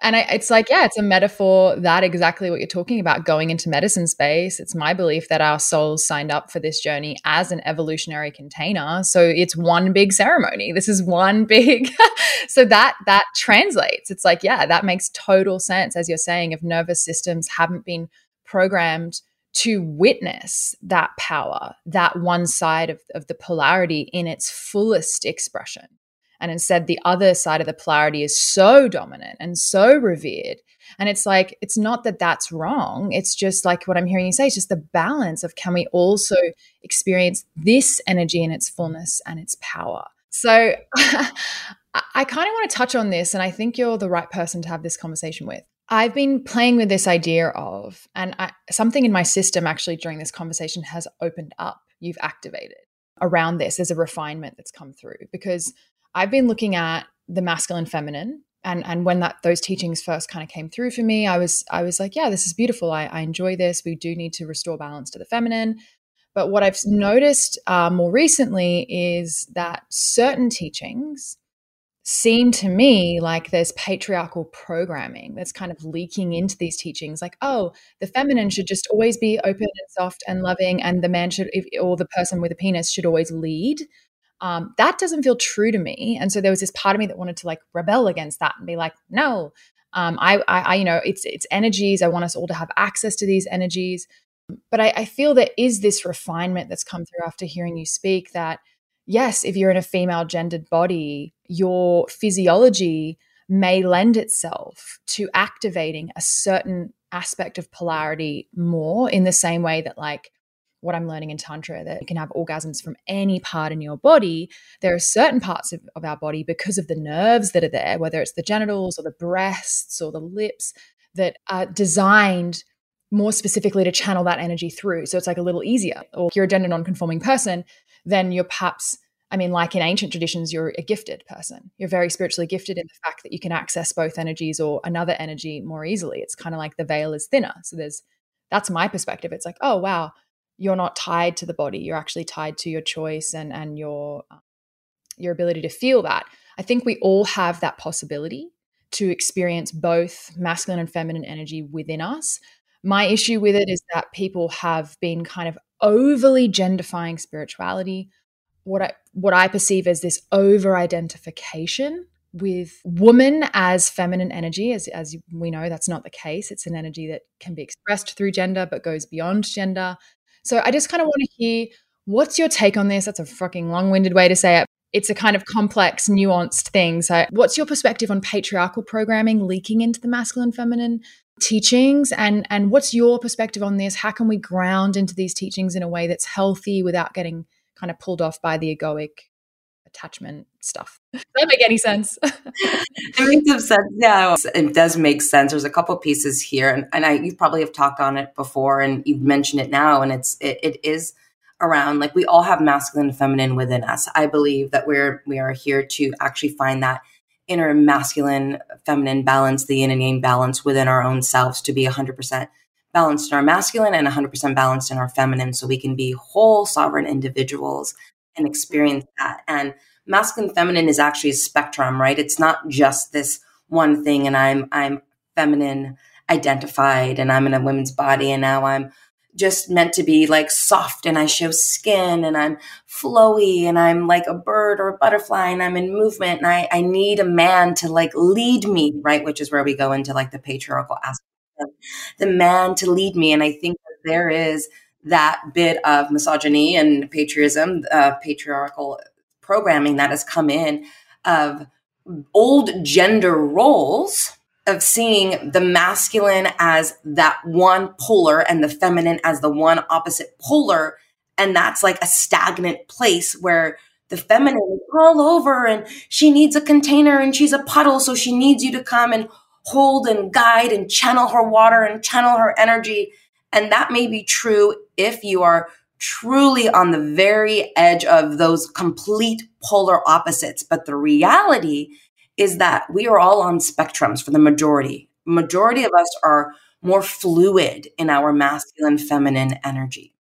And I, it's like, yeah, it's a metaphor that exactly what you're talking about going into medicine space. It's my belief that our souls signed up for this journey as an evolutionary container. So it's one big ceremony. This is one <laughs> big. so that that translates. It's like, yeah, that makes total sense as you're saying if nervous systems haven't been programmed to witness that power, that one side of, of the polarity in its fullest expression. And instead, the other side of the polarity is so dominant and so revered. And it's like, it's not that that's wrong. It's just like what I'm hearing you say, it's just the balance of can we also experience this energy in its fullness and its power. So <laughs> I kind of want to touch on this, and I think you're the right person to have this conversation with. I've been playing with this idea of, and I, something in my system actually during this conversation has opened up. You've activated around this. There's a refinement that's come through because I've been looking at the masculine feminine and and when that those teachings first kind of came through for me, I was I was like, yeah, this is beautiful. I, I enjoy this. We do need to restore balance to the feminine. But what I've noticed uh, more recently is that certain teachings seem to me like there's patriarchal programming that's kind of leaking into these teachings like oh the feminine should just always be open and soft and loving and the man should or the person with a penis should always lead um, that doesn't feel true to me. And so there was this part of me that wanted to like rebel against that and be like, no, um, I, I, I, you know, it's it's energies. I want us all to have access to these energies. But I, I feel there is this refinement that's come through after hearing you speak. That yes, if you're in a female gendered body, your physiology may lend itself to activating a certain aspect of polarity more in the same way that like what I'm learning in Tantra that you can have orgasms from any part in your body. There are certain parts of, of our body because of the nerves that are there, whether it's the genitals or the breasts or the lips, that are designed more specifically to channel that energy through. So it's like a little easier. Or if you're a gender non-conforming person, then you're perhaps, I mean, like in ancient traditions, you're a gifted person. You're very spiritually gifted in the fact that you can access both energies or another energy more easily. It's kind of like the veil is thinner. So there's that's my perspective. It's like, oh wow, you're not tied to the body you're actually tied to your choice and and your uh, your ability to feel that i think we all have that possibility to experience both masculine and feminine energy within us my issue with it is that people have been kind of overly genderfying spirituality. What I what I perceive as this over identification with woman as feminine energy as as we know that's not the case. It's an energy that can be expressed through gender but goes beyond gender. So i just kind of want to hear what's your take on this? That's a fucking long-winded way to say it. It's a kind of complex nuanced thing. So what's your perspective on patriarchal programming leaking into the masculine feminine teachings and and what's your perspective on this how can we ground into these teachings in a way that's healthy without getting kind of pulled off by the egoic attachment stuff. <laughs> Does that make any sense? <laughs> it makes sense. Yeah, it does make sense. There's a couple pieces here, and, and I you probably have talked on it before, and you've mentioned it now, and it's it, it is around like we all have masculine and feminine within us. I believe that we're we are here to actually find that inner masculine feminine balance, the yin and yang balance within our own selves to be 100% balanced in our masculine and 100% balanced in our feminine so we can be whole sovereign individuals and experience that. And masculine feminine is actually a spectrum, right? It's not just this one thing and I'm I'm feminine identified and I'm in a women's body and now I'm just meant to be like soft and I show skin and I'm flowy and I'm like a bird or a butterfly and I'm in movement and I, I need a man to like lead me, right? Which is where we go into like the patriarchal aspect of the man to lead me. And I think there is that bit of misogyny and patriotism, uh, patriarchal programming that has come in of old gender roles of seeing the masculine as that one polar and the feminine as the one opposite polar. And that's like a stagnant place where the feminine is all over and she needs a container and she's a puddle. So she needs you to come and hold and guide and channel her water and channel her energy. And that may be true if you are truly on the very edge of those complete polar opposites. But the reality is that we are all on spectrums for the majority. Majority of us are more fluid in our masculine feminine energy.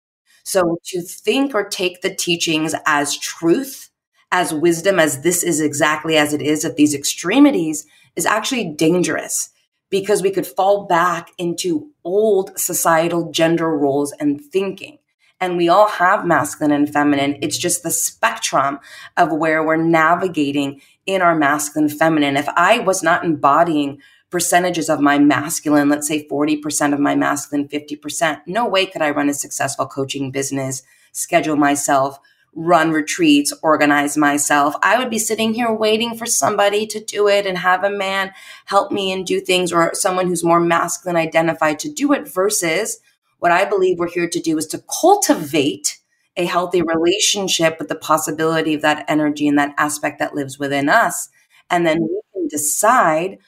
So to think or take the teachings as truth, as wisdom, as this is exactly as it is at these extremities is actually dangerous because we could fall back into old societal gender roles and thinking. And we all have masculine and feminine. It's just the spectrum of where we're navigating in our masculine feminine. If I was not embodying percentages of my masculine, let's say 40% of my masculine, 50%, no way could I run a successful coaching business, schedule myself, run retreats, organize myself. I would be sitting here waiting for somebody to do it and have a man help me and do things or someone who's more masculine identified to do it versus what I believe we're here to do is to cultivate a healthy relationship with the possibility of that energy and that aspect that lives within us. And then we can decide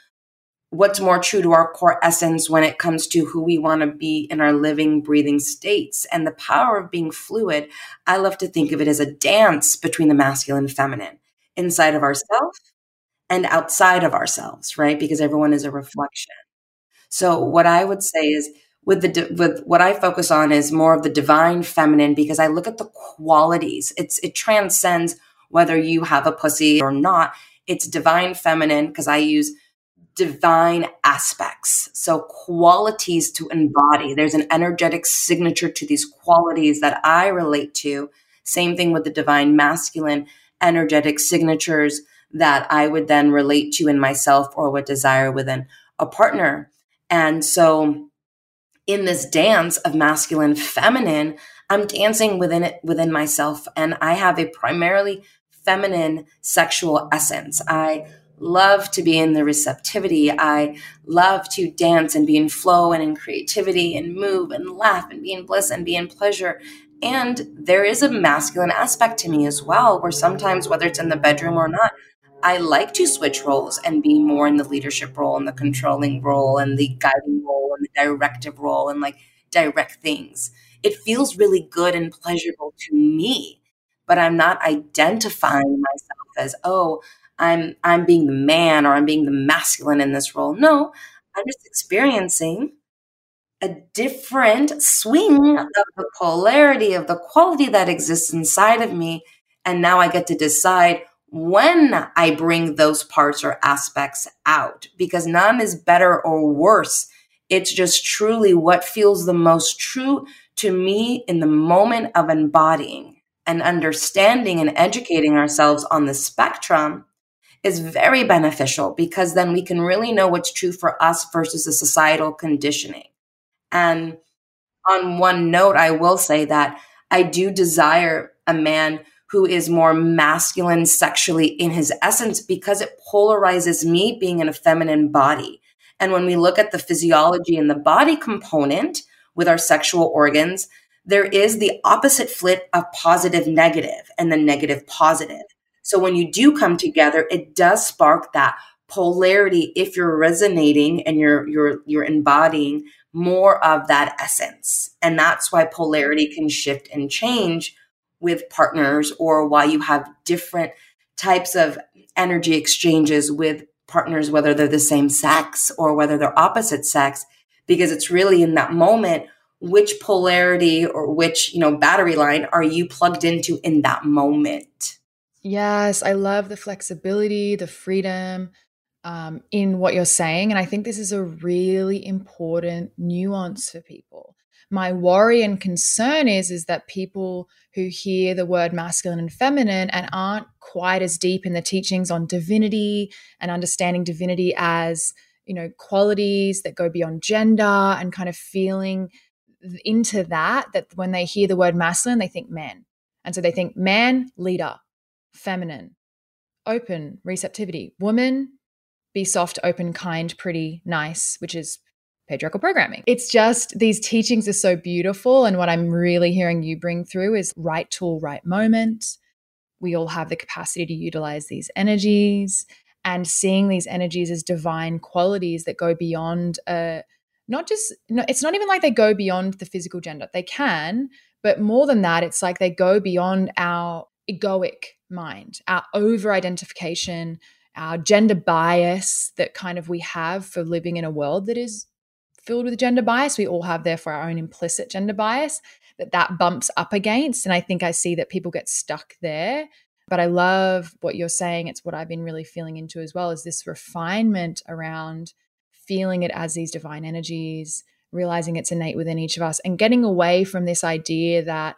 what's more true to our core essence when it comes to who we want to be in our living, breathing states. And the power of being fluid, I love to think of it as a dance between the masculine and feminine inside of ourselves and outside of ourselves, right? Because everyone is a reflection. So what I would say is with the with what I focus on is more of the divine feminine because I look at the qualities. It's it transcends whether you have a pussy or not. It's divine feminine because I use divine aspects. So qualities to embody. There's an energetic signature to these qualities that I relate to. Same thing with the divine masculine energetic signatures that I would then relate to in myself or would desire within a partner. And so in this dance of masculine feminine i'm dancing within it within myself and i have a primarily feminine sexual essence. I love to be in the receptivity. I love to dance and be in flow and in creativity and move and laugh and be in bliss and be in pleasure. And there is a masculine aspect to me as well where sometimes whether it's in the bedroom or not I like to switch roles and be more in the leadership role and the controlling role and the guiding role and the directive role and like direct things. It feels really good and pleasurable to me, but I'm not identifying myself as, oh, I'm I'm being the man or I'm being the masculine in this role. No, I'm just experiencing a different swing of the polarity of the quality that exists inside of me. And now I get to decide when I bring those parts or aspects out because none is better or worse. It's just truly what feels the most true to me in the moment of embodying. and understanding and educating ourselves on the spectrum is very beneficial because then we can really know what's true for us versus the societal conditioning. And on one note, I will say that I do desire a man who is more masculine sexually in his essence because it polarizes me being in a feminine body. And when we look at the physiology and the body component with our sexual organs, there is the opposite flip of positive negative and the negative positive. So when you do come together, it does spark that polarity if you're resonating and you're you're you're embodying more of that essence. And that's why polarity can shift and change with partners or why you have different types of energy exchanges with partners, whether they're the same sex or whether they're opposite sex, because it's really in that moment which polarity or which, you know, battery line are you plugged into in that moment? Yes, I love the flexibility, the freedom, um, in what you're saying. And I think this is a really important nuance for people. My worry and concern is, is that people who hear the word masculine and feminine and aren't quite as deep in the teachings on divinity and understanding divinity as, you know, qualities that go beyond gender and kind of feeling into that, that when they hear the word masculine, they think men. And so they think man, leader, feminine, open, receptivity, woman, be soft, open, kind, pretty, nice, which is patriarchal programming. It's just these teachings are so beautiful. And what I'm really hearing you bring through is right tool, right moment. We all have the capacity to utilize these energies and seeing these energies as divine qualities that go beyond uh, not just no, it's not even like they go beyond the physical gender they can but more than that it's like they go beyond our egoic mind our over identification our gender bias that kind of we have for living in a world that is filled with gender bias. We all have therefore our own implicit gender bias that that bumps up against. And I think I see that people get stuck there. But I love what you're saying. It's what I've been really feeling into as well is this refinement around feeling it as these divine energies, realizing it's innate within each of us, and getting away from this idea that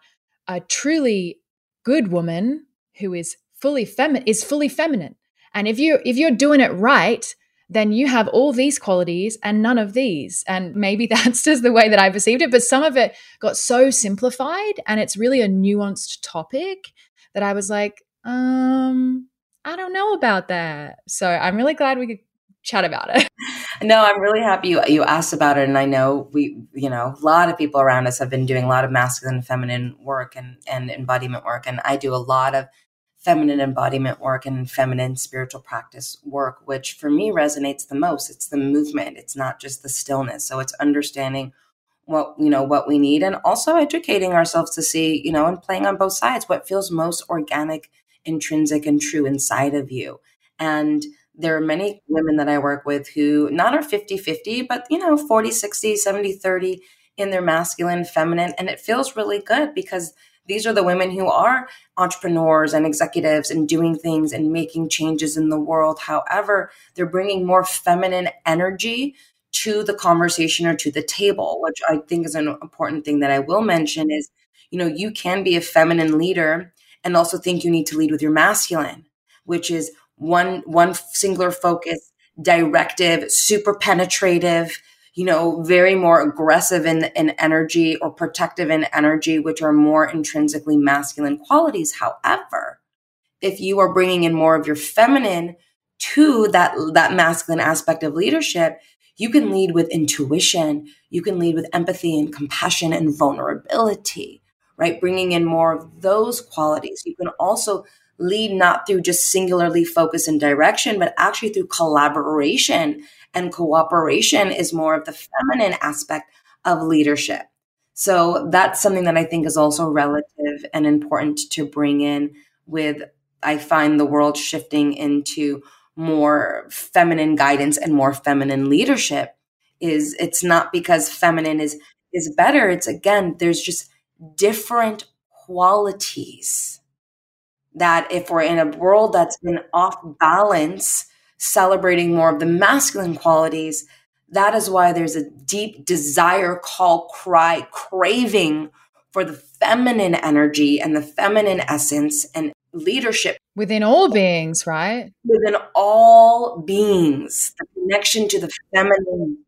a truly good woman who is fully feminine is fully feminine and if you if you're doing it right, then you have all these qualities and none of these. And maybe <laughs> that's just the way that I perceived it. But some of it got so simplified and it's really a nuanced topic that I was like, um, I don't know about that. So I'm really glad we could chat about it. <laughs> No, I'm really happy you, you asked about it. And I know we, you know, a lot of people around us have been doing a lot of masculine and feminine work and, and embodiment work. And I do a lot of feminine embodiment work and feminine spiritual practice work, which for me resonates the most. It's the movement. It's not just the stillness. So it's understanding what you know what we need and also educating ourselves to see you know and playing on both sides what feels most organic intrinsic and true inside of you and there are many women that i work with who not are 50 50 but you know 40 60 70 30 in their masculine feminine and it feels really good because these are the women who are entrepreneurs and executives and doing things and making changes in the world. However, they're bringing more feminine energy to the conversation or to the table, which I think is an important thing that I will mention is, you know, you can be a feminine leader and also think you need to lead with your masculine, which is one one singular focus, directive, super penetrative, you know, very more aggressive in, in energy or protective in energy, which are more intrinsically masculine qualities. However, if you are bringing in more of your feminine to that, that masculine aspect of leadership, you can lead with intuition. You can lead with empathy and compassion and vulnerability, right? Bringing in more of those qualities. You can also lead not through just singularly focus and direction, but actually through collaboration and cooperation is more of the feminine aspect of leadership. So that's something that I think is also relative and important to bring in with I find the world shifting into more feminine guidance and more feminine leadership is it's not because feminine is is better it's again there's just different qualities that if we're in a world that's been off balance celebrating more of the masculine qualities, that is why there's a deep desire, call, cry, craving for the feminine energy and the feminine essence and leadership within all beings, right? Within all beings, the connection to the feminine.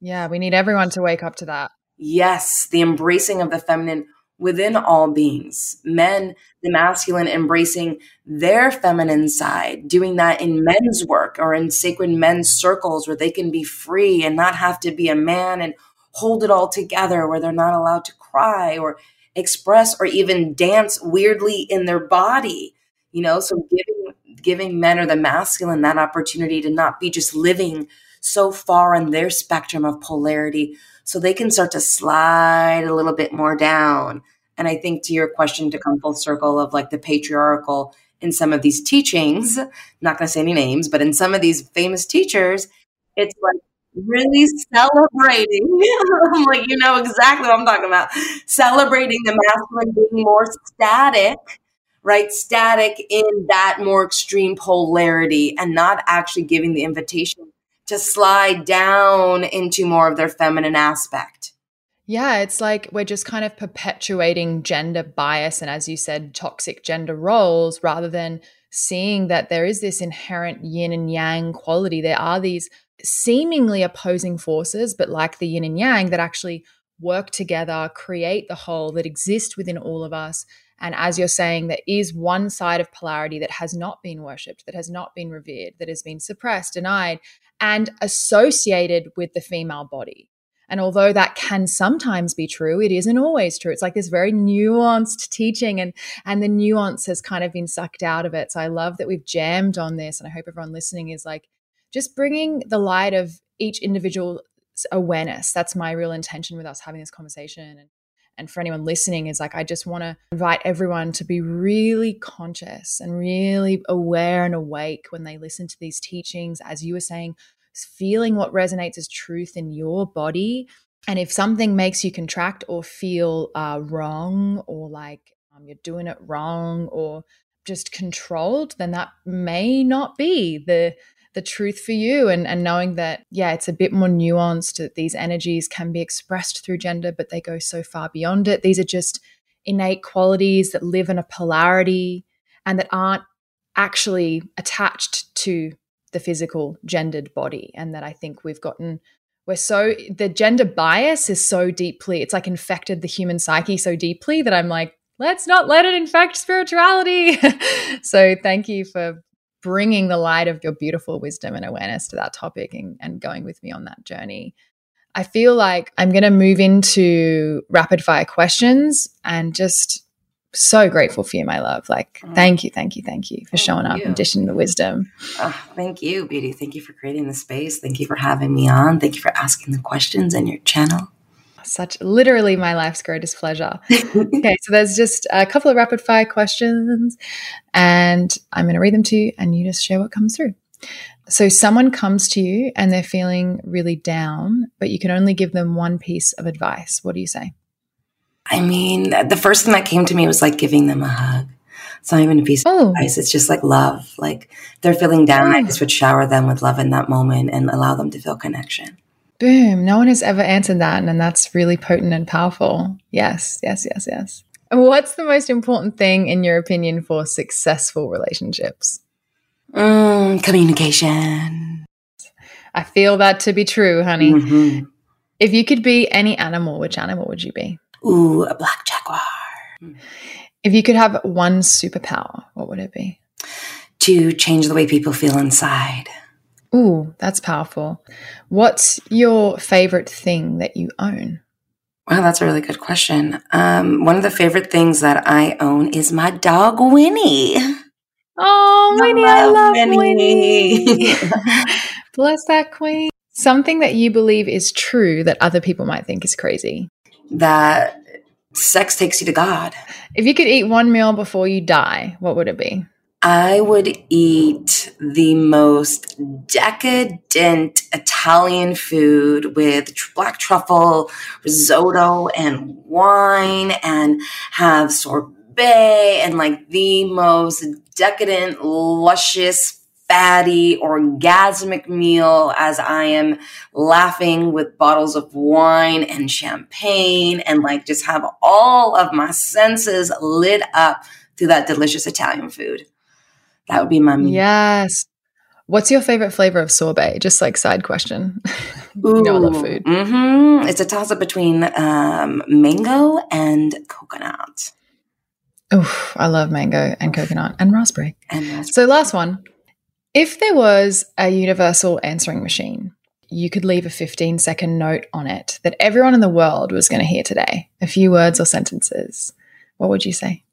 Yeah, we need everyone to wake up to that. Yes, the embracing of the feminine within all beings. Men, the masculine embracing their feminine side, doing that in men's work or in sacred men's circles where they can be free and not have to be a man and hold it all together, where they're not allowed to cry or express or even dance weirdly in their body. You know, so giving giving men or the masculine that opportunity to not be just living so far in their spectrum of polarity so they can start to slide a little bit more down. And I think to your question to come full circle of like the patriarchal in some of these teachings, not going to say any names, but in some of these famous teachers, it's like really celebrating. <laughs> I'm like, you know exactly what I'm talking about. Celebrating the masculine being more static, right? Static in that more extreme polarity and not actually giving the invitation to slide down into more of their feminine aspect. Yeah, it's like we're just kind of perpetuating gender bias and, as you said, toxic gender roles rather than seeing that there is this inherent yin and yang quality. There are these seemingly opposing forces, but like the yin and yang that actually work together, create the whole that exists within all of us. And as you're saying, there is one side of polarity that has not been worshipped, that has not been revered, that has been suppressed, denied, and associated with the female body. And although that can sometimes be true, it isn't always true. It's like this very nuanced teaching and and the nuance has kind of been sucked out of it. So I love that we've jammed on this and I hope everyone listening is like just bringing the light of each individual's awareness. That's my real intention with us having this conversation and and for anyone listening is like i just want to invite everyone to be really conscious and really aware and awake when they listen to these teachings as you were saying feeling what resonates as truth in your body. And if something makes you contract or feel uh, wrong or like um, you're doing it wrong or just controlled, then that may not be the the truth for you and, and knowing that yeah it's a bit more nuanced that these energies can be expressed through gender but they go so far beyond it these are just innate qualities that live in a polarity and that aren't actually attached to the physical gendered body and that I think we've gotten we're so the gender bias is so deeply it's like infected the human psyche so deeply that I'm like let's not let it infect spirituality. <laughs> so thank you for bringing the light of your beautiful wisdom and awareness to that topic and, and going with me on that journey. I feel like I'm going to move into rapid fire questions and just so grateful for you, my love. Like, oh. thank you, thank you, thank you for showing up and dishing the wisdom. Oh, thank you, Beauty. Thank you for creating the space. Thank you for having me on. Thank you for asking the questions and your channel. Such literally my life's greatest pleasure. <laughs> okay, so there's just a couple of rapid fire questions, and I'm going to read them to you, and you just share what comes through. So, someone comes to you and they're feeling really down, but you can only give them one piece of advice. What do you say? I mean, the first thing that came to me was like giving them a hug. It's not even a piece oh. of advice. It's just like love. Like they're feeling down. I just would shower them with love in that moment and allow them to feel connection. Boom. No one has ever answered that. And that's really potent and powerful. Yes, yes, yes, yes. And what's the most important thing, in your opinion, for successful relationships? Mm, communication. I feel that to be true, honey. Mm-hmm. If you could be any animal, which animal would you be? Ooh, a black jaguar. If you could have one superpower, what would it be? To change the way people feel inside. Ooh, that's powerful. What's your favorite thing that you own? Wow, that's a really good question. Um, one of the favorite things that I own is my dog Winnie. Oh, Winnie, I love, I love Winnie. Winnie. <laughs> Bless that queen. Something that you believe is true that other people might think is crazy that sex takes you to God. If you could eat one meal before you die, what would it be? I would eat the most decadent Italian food with black truffle, risotto, and wine, and have sorbet and like the most decadent, luscious fatty, orgasmic meal as I am laughing with bottles of wine and champagne and like just have all of my senses lit up through that delicious Italian food. That would be my meal. Yes. What's your favorite flavor of sorbet? Just like side question. Ooh, <laughs> you know I love food. Mm-hmm. It's a toss up between um, mango and coconut. Oh, I love mango and coconut and raspberry. And raspberry. So, last one. If there was a universal answering machine, you could leave a 15 second note on it that everyone in the world was going to hear today, a few words or sentences. What would you say?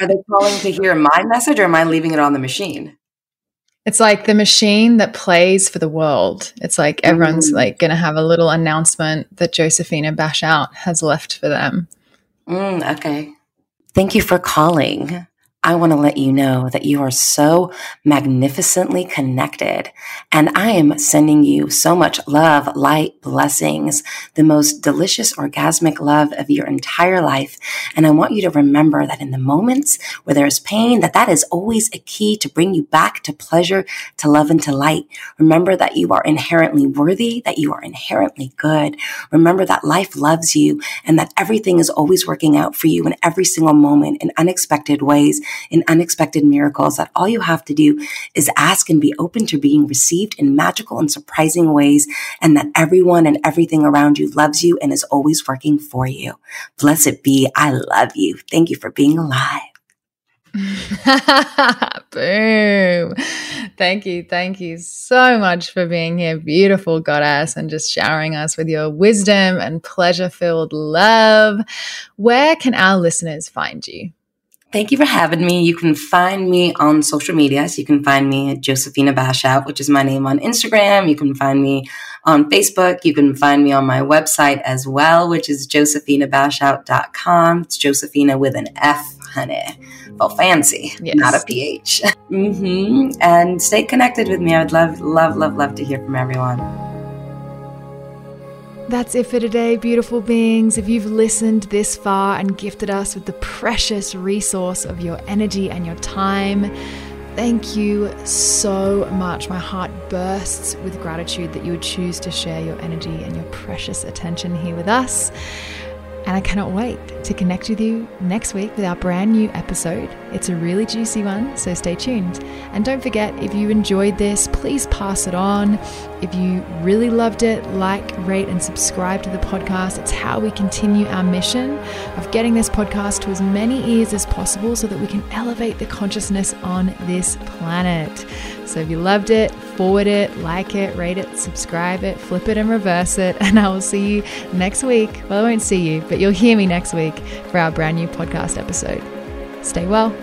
Are they calling to hear my message or am I leaving it on the machine? It's like the machine that plays for the world. It's like everyone's Mm. like going to have a little announcement that Josephina Bashout has left for them. Mm, okay. Thank you for calling. I want to let you know that you are so magnificently connected. And I am sending you so much love, light, blessings, the most delicious orgasmic love of your entire life. And I want you to remember that in the moments where there is pain, that that is always a key to bring you back to pleasure, to love, and to light. Remember that you are inherently worthy, that you are inherently good. Remember that life loves you and that everything is always working out for you in every single moment in unexpected ways, in unexpected miracles, that all you have to do is ask and be open to being received in magical and surprising ways, and that everyone and everything around you loves you and is always working for you. Blessed be. I love you. Thank you for being alive. <laughs> Boom. Thank you. Thank you so much for being here, beautiful goddess, and just showering us with your wisdom and pleasure filled love. Where can our listeners find you? Thank you for having me. You can find me on social media. So you can find me at Josephina Bashout, which is my name on Instagram. You can find me on Facebook. You can find me on my website as well, which is josephinabashout.com. It's Josephina with an F, honey. Well, fancy, Yes. not a PH. <laughs> hmm And stay connected with me. I'd love, love, love, love to hear from everyone. That's it for today, beautiful beings. If you've listened this far and gifted us with the precious resource of your energy and your time, thank you so much. My heart bursts with gratitude that you would choose to share your energy and your precious attention here with us. And I cannot wait to connect with you next week with our brand new episode. It's a really juicy one, so stay tuned. And don't forget, if you enjoyed this, please pass it on. If you really loved it, like, rate, and subscribe to the podcast. It's how we continue our mission of getting this podcast to as many ears as possible so that we can elevate the consciousness on this planet. So if you loved it, forward it, like it, rate it, subscribe it, flip it, and reverse it. <laughs> And I will see you next week. Well, I won't see you, but you'll hear me next week for our brand new podcast episode. Stay well